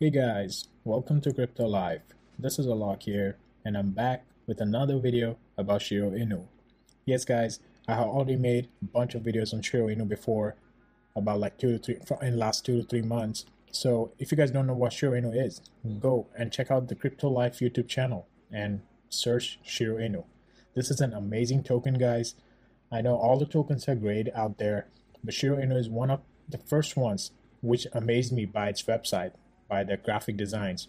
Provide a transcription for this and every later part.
Hey guys, welcome to Crypto Life. This is Alok here, and I'm back with another video about Shiryo Inu. Yes, guys, I have already made a bunch of videos on Shiryo Inu before, about like two to three in last two to three months. So if you guys don't know what Shiryo Inu is, go and check out the Crypto Life YouTube channel and search Shiryo Inu. This is an amazing token, guys. I know all the tokens are great out there, but Shiryo Inu is one of the first ones which amazed me by its website, by the graphic designs.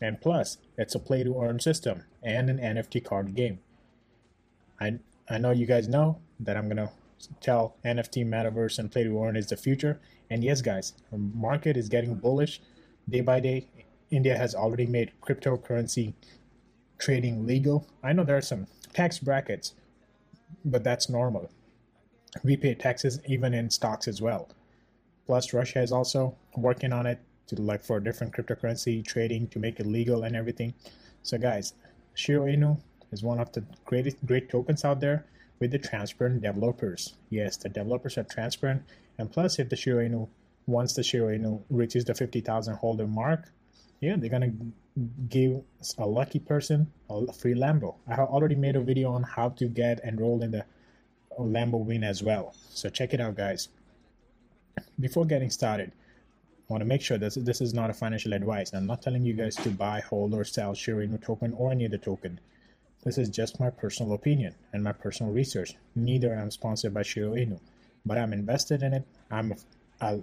And plus, it's a play to earn system and an NFT card game. I, I know you guys know that I'm going to tell NFT, metaverse, and play to earn is the future. And yes, guys, the market is getting bullish day by day. India has already made cryptocurrency trading legal. I know there are some tax brackets, but that's normal. We pay taxes even in stocks as well. Plus, Russia is also working on it to like for different cryptocurrency trading to make it legal and everything. So, guys, Shiryo Inu is one of the greatest great tokens out there with the transparent developers. Yes, the developers are transparent, and plus, if the Shiryo Inu once the Shiryo Inu reaches the fifty thousand holder mark, yeah, they're gonna give a lucky person a free Lambo. I have already made a video on how to get enrolled in the Lambo win as well. So check it out, guys. Before getting started, I want to make sure that this is not a financial advice. I'm not telling you guys to buy, hold, or sell Shiryo Inu token or any other token. This is just my personal opinion and my personal research. Neither am sponsored by Shiryo Inu, but I'm invested in it. I'm I,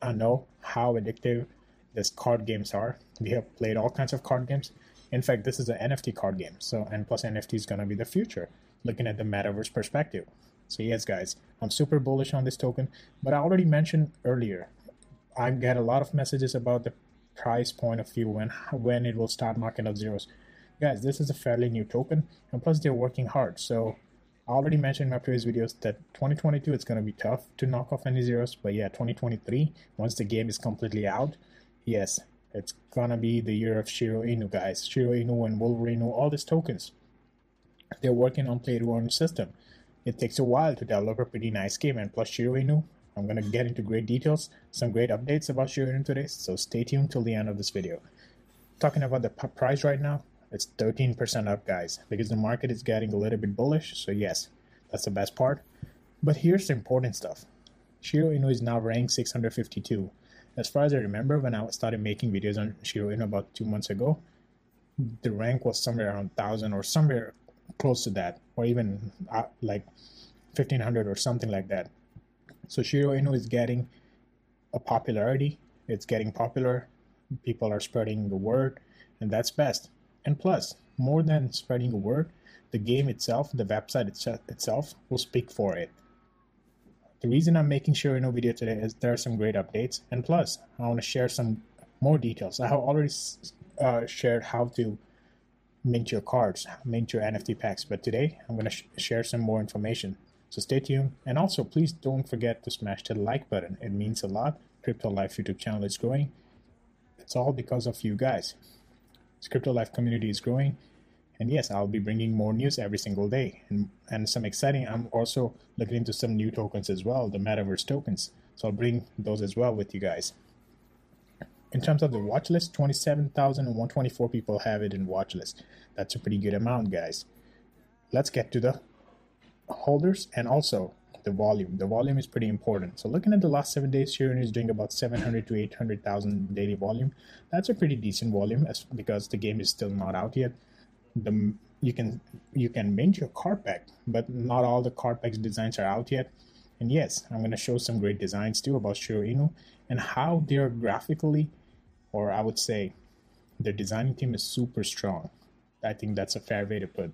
I know how addictive these card games are. We have played all kinds of card games. In fact, this is an NFT card game. So, and plus NFT is going to be the future, looking at the metaverse perspective. So yes, guys, I'm super bullish on this token, but I already mentioned earlier, I get a lot of messages about the price point of view when when it will start knocking off zeros. Guys, this is a fairly new token, and plus they're working hard. So I already mentioned in my previous videos that 2022 it's going to be tough to knock off any zeros, but yeah, 2023 once the game is completely out, yes, it's gonna be the year of Shiryo Inu, guys. Shiryo Inu and Wolverine, all these tokens. They're working on play to earn system. It takes a while to develop a pretty nice game, and plus Shiryo Inu, I'm going to get into great details, some great updates about Shiryo Inu today, so stay tuned till the end of this video. Talking about the p- price right now, it's 13% up, guys, because the market is getting a little bit bullish, so yes, that's the best part. But here's the important stuff. Shiryo Inu is now ranked 652. As far as I remember, when I started making videos on Shiryo Inu about two months ago, the rank was somewhere around 1000 or somewhere close to that, or even uh, like 1500 or something like that. So Shiryo Inu is getting a popularity. It's getting popular. People are spreading the word, and that's best. And plus, more than spreading the word, the game itself, the website itself, will speak for it. The reason I'm making Shiryo Inu video today is there are some great updates, and plus, I want to share some more details. I have already uh, shared how to mint your cards, mint your NFT packs. But today I'm going to sh- share some more information. So stay tuned. And also, please don't forget to smash the like button. It means a lot. Crypto Life YouTube channel is growing. It's all because of you guys. This Crypto Life community is growing. And yes, I'll be bringing more news every single day. And, and some exciting, I'm also looking into some new tokens as well, the Metaverse tokens. So I'll bring those as well with you guys. In terms of the watch list, 27,124 people have it in watch list. That's a pretty good amount, guys. Let's get to the holders and also the volume. The volume is pretty important. So looking at the last seven days, Shiryo Inu is doing about 700 to 800,000 daily volume. That's a pretty decent volume as, because the game is still not out yet. The you can you can mint your card pack, but not all the card packs designs are out yet. And yes, I'm going to show some great designs too about Shiryo Inu and how they're graphically or I would say their designing team is super strong. I think that's a fair way to put.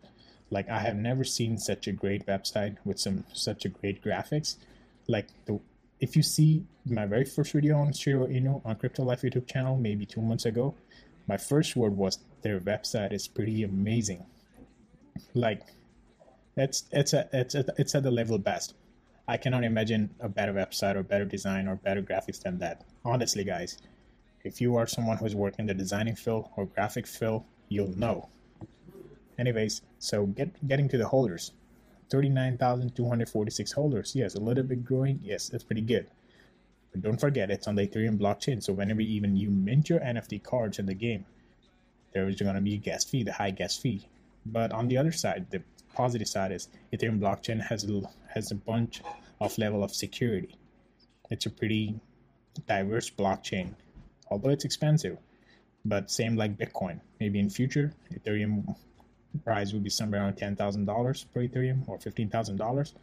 Like I have never seen such a great website with some such a great graphics. Like the if you see my very first video on Shiryo Inu on Crypto Life YouTube channel, maybe two months ago, my first word was their website is pretty amazing. Like it's it's a, it's a, it's at the level best. I cannot imagine a better website or better design or better graphics than that. Honestly, guys, if you are someone who's working the designing field or graphic field, you'll know. Anyways, so get getting to the holders. 39,246 holders. Yes, a little bit growing. Yes, it's pretty good. But don't forget, it's on the Ethereum blockchain. So whenever even you mint your NFT cards in the game, there is going to be a gas fee, the high gas fee. But on the other side, the positive side is Ethereum blockchain has has a bunch of level of security. It's a pretty diverse blockchain, although it's expensive. But same like Bitcoin. Maybe in future, Ethereum price will be somewhere around ten thousand dollars per Ethereum or fifteen thousand dollars,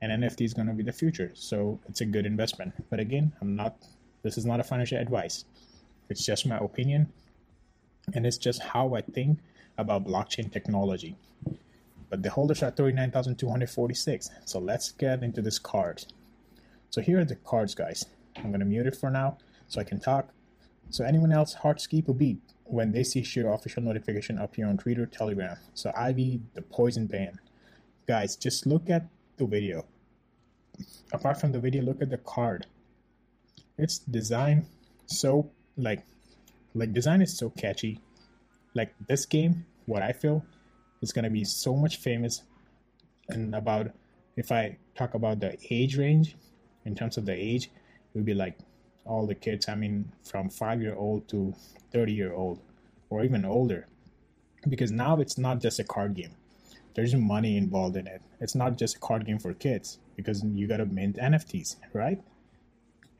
and NFT is going to be the future. So it's a good investment. But again, I'm not. This is not a financial advice. It's just my opinion, and it's just how I think about blockchain technology. But the holders are 39,246. So let's get into this card. So here are the cards, guys. I'm going to mute it for now so I can talk. So anyone else heart skip a beat when they see your official notification up here on Twitter, Telegram. So Ivy, the poison band. Guys, just look at the video. Apart from the video, look at the card. It's designed so like like design is so catchy. Like this game, what I feel is gonna be so much famous and about if I talk about the age range in terms of the age, it would be like all the kids, I mean, from five year old to 30 year old or even older. Because now it's not just a card game, there's money involved in it. It's not just a card game for kids because you got to mint NFTs, right?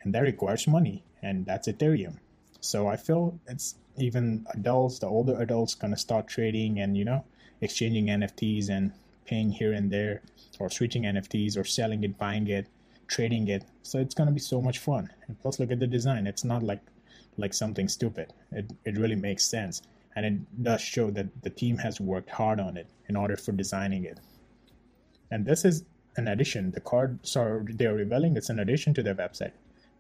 And that requires money, and that's Ethereum. So I feel it's even adults, the older adults, gonna start trading and you know exchanging NFTs and paying here and there, or switching NFTs or selling it, buying it trading it. So it's gonna be so much fun. And plus, look at the design. It's not like like something stupid. It it really makes sense, and it does show that the team has worked hard on it in order for designing it. And this is an addition. The card, sorry, they're revealing it's an addition to their website.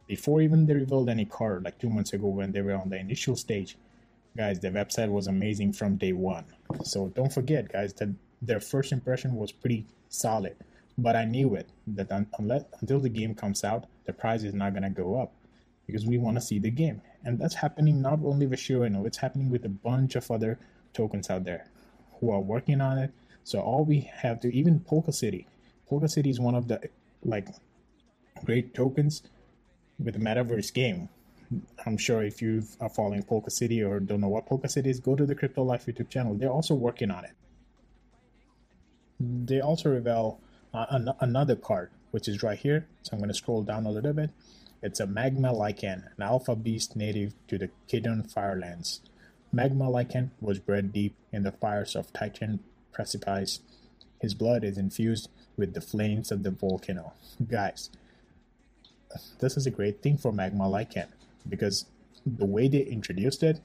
Before even they revealed any card, like two months ago when they were on the initial stage, guys, the website was amazing from day one. So don't forget, guys, that their first impression was pretty solid. But I knew it that unless until the game comes out, the price is not gonna go up because we want to see the game, and that's happening not only with Shiryo Inu, it's happening with a bunch of other tokens out there who are working on it. So all we have to even Polka City, Polka City is one of the like great tokens with the metaverse game. I'm sure if you are following Polka City or don't know what Polka City is, go to the Crypto Life YouTube channel. They're also working on it. They also reveal uh, an- another card, which is right here. So I'm going to scroll down a little bit. It's a Magma Lycan, an alpha beast native to the Kidon Firelands. Magma Lycan was bred deep in the fires of Titan Precipice. His blood is infused with the flames of the volcano. Guys, this is a great thing for Magma Lycan because the way they introduced it,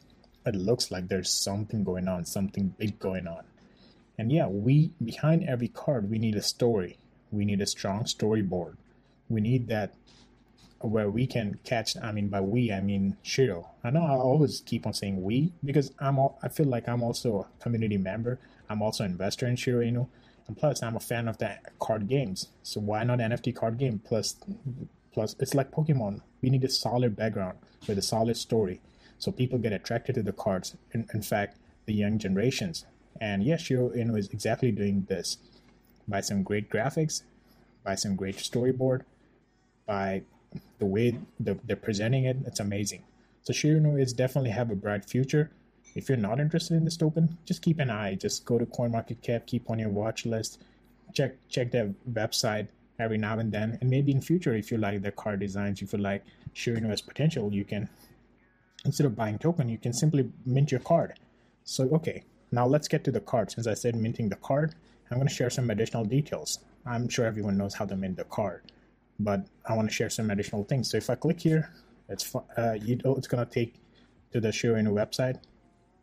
it looks like there's something going on, something big going on. And yeah, we behind every card we need a story. We need a strong storyboard. We need that where we can catch. I mean, by we I mean Shiryo. I know I always keep on saying we because I'm. I feel like I'm also a community member. I'm also an investor in Shiryo Inu, and plus I'm a fan of the card games. So why not NFT card game? Plus, plus it's like Pokemon. We need a solid background with a solid story, so people get attracted to the cards. In, in fact, the young generations and yes, Shiryo Inu is exactly doing this by some great graphics, by some great storyboard, by the way they're presenting it. It's amazing. So Shiryo Inu is definitely have a bright future. If you're not interested in this token, just keep an eye. Just go to CoinMarketCap, keep on your watch list, check check their website every now and then, and maybe in future, if you like their card designs, if you like Shiryo Inu has potential, you can instead of buying token, you can simply mint your card. So okay, now let's get to the card. Since I said minting the card, I'm going to share some additional details. I'm sure everyone knows how to mint the card, but I want to share some additional things. So if I click here, it's uh, it's going to take to the Shiryo Inu website,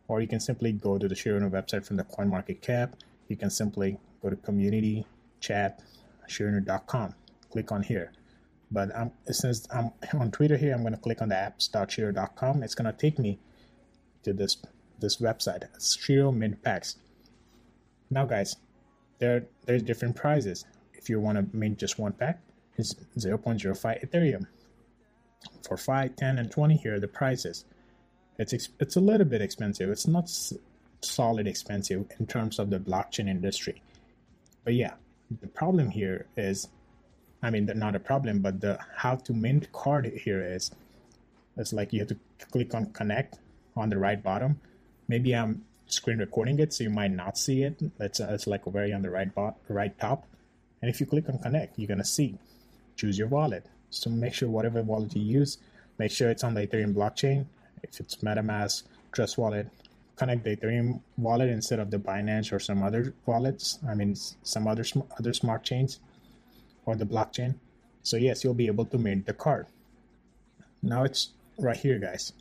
or you can simply go to the Shiryo Inu website from the CoinMarketCap. You can simply go to community chat shiroinu.com. Click on here. But I'm, since I'm on Twitter here, I'm going to click on the apps.shiro.com. It's going to take me to this this website, Shiryo Mint Packs. Now, guys, there there's different prices. If you want to mint just one pack, it's 0.05 Ethereum. For 5, 10, and 20, here are the prices. It's it's a little bit expensive. It's not solid expensive in terms of the blockchain industry. But yeah, the problem here is I mean, not a problem, but the how to mint card here is, it's like you have to click on connect on the right bottom. Maybe I'm screen recording it, so you might not see it. It's, it's like very on the right bot, right top. And if you click on connect, you're gonna see, choose your wallet. So make sure whatever wallet you use, make sure it's on the Ethereum blockchain. If it's MetaMask, Trust Wallet, connect the Ethereum wallet instead of the Binance or some other wallets. I mean, some other sm- other smart chains or the blockchain. So yes, you'll be able to mint the card. Now it's right here, guys.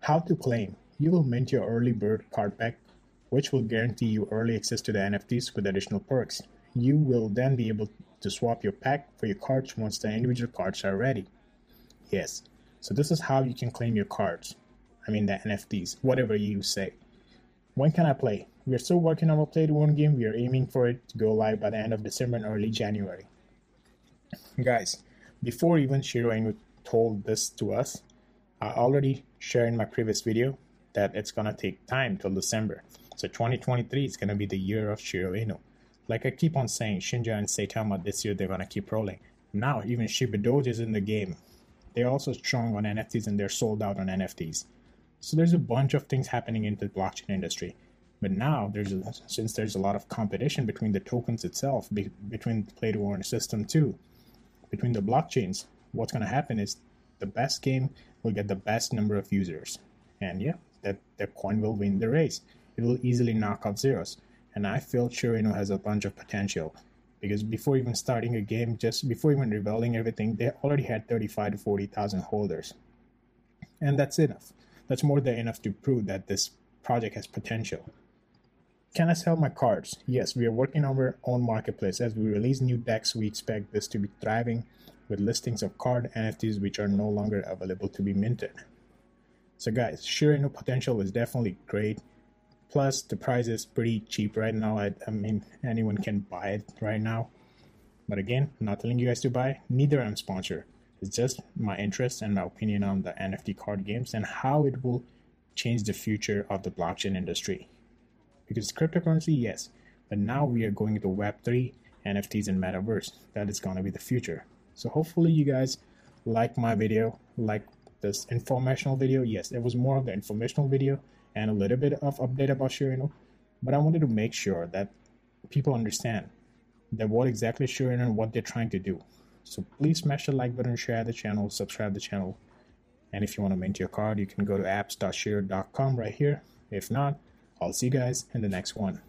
How to claim? You will mint your early bird card pack, which will guarantee you early access to the NFTs with additional perks. You will then be able to swap your pack for your cards once the individual cards are ready. Yes, so this is how you can claim your cards. I mean the NFTs, whatever you say. When can I play? We are still working on a play to one game. We are aiming for it to go live by the end of December and early January. Guys, before even Shiryo Inu told this to us, I already shared in my previous video that it's gonna take time till December. So 2023 is gonna be the year of Shiryo Inu. Like I keep on saying, Shinja and Saitama this year they're gonna keep rolling. Now even Shiba Doge is in the game. They're also strong on NFTs and they're sold out on NFTs. So there's a bunch of things happening in the blockchain industry. But now there's a, since there's a lot of competition between the tokens itself, be, between the play to earn system too, between the blockchains, what's going to happen is the best game will get the best number of users, and yeah, that that coin will win the race. It will easily knock out zeros, and I feel Shiryo Inu has a bunch of potential because before even starting a game, just before even revealing everything, they already had 35 to 40,000 holders, and that's enough. That's more than enough to prove that this project has potential. Can I sell my cards? Yes, we are working on our own marketplace. As we release new decks, we expect this to be thriving with listings of card NFTs which are no longer available to be minted. So, guys, Shiryo Inu potential is definitely great. Plus, the price is pretty cheap right now. I, I mean, anyone can buy it right now. But again, not telling you guys to buy. Neither I'm sponsored. It's just my interest and my opinion on the NFT card games and how it will change the future of the blockchain industry. Because cryptocurrency, yes, but now we are going to Web3, NFTs, and metaverse. That is going to be the future. So hopefully you guys like my video, like this informational video. Yes, it was more of the informational video and a little bit of update about Shiryo Inu, but I wanted to make sure that people understand that what exactly Shiryo Inu and what they're trying to do. So please smash the like button, share the channel, subscribe the channel. And if you want to mint your card, you can go to apps.shiro.com right here. If not, I'll see you guys in the next one.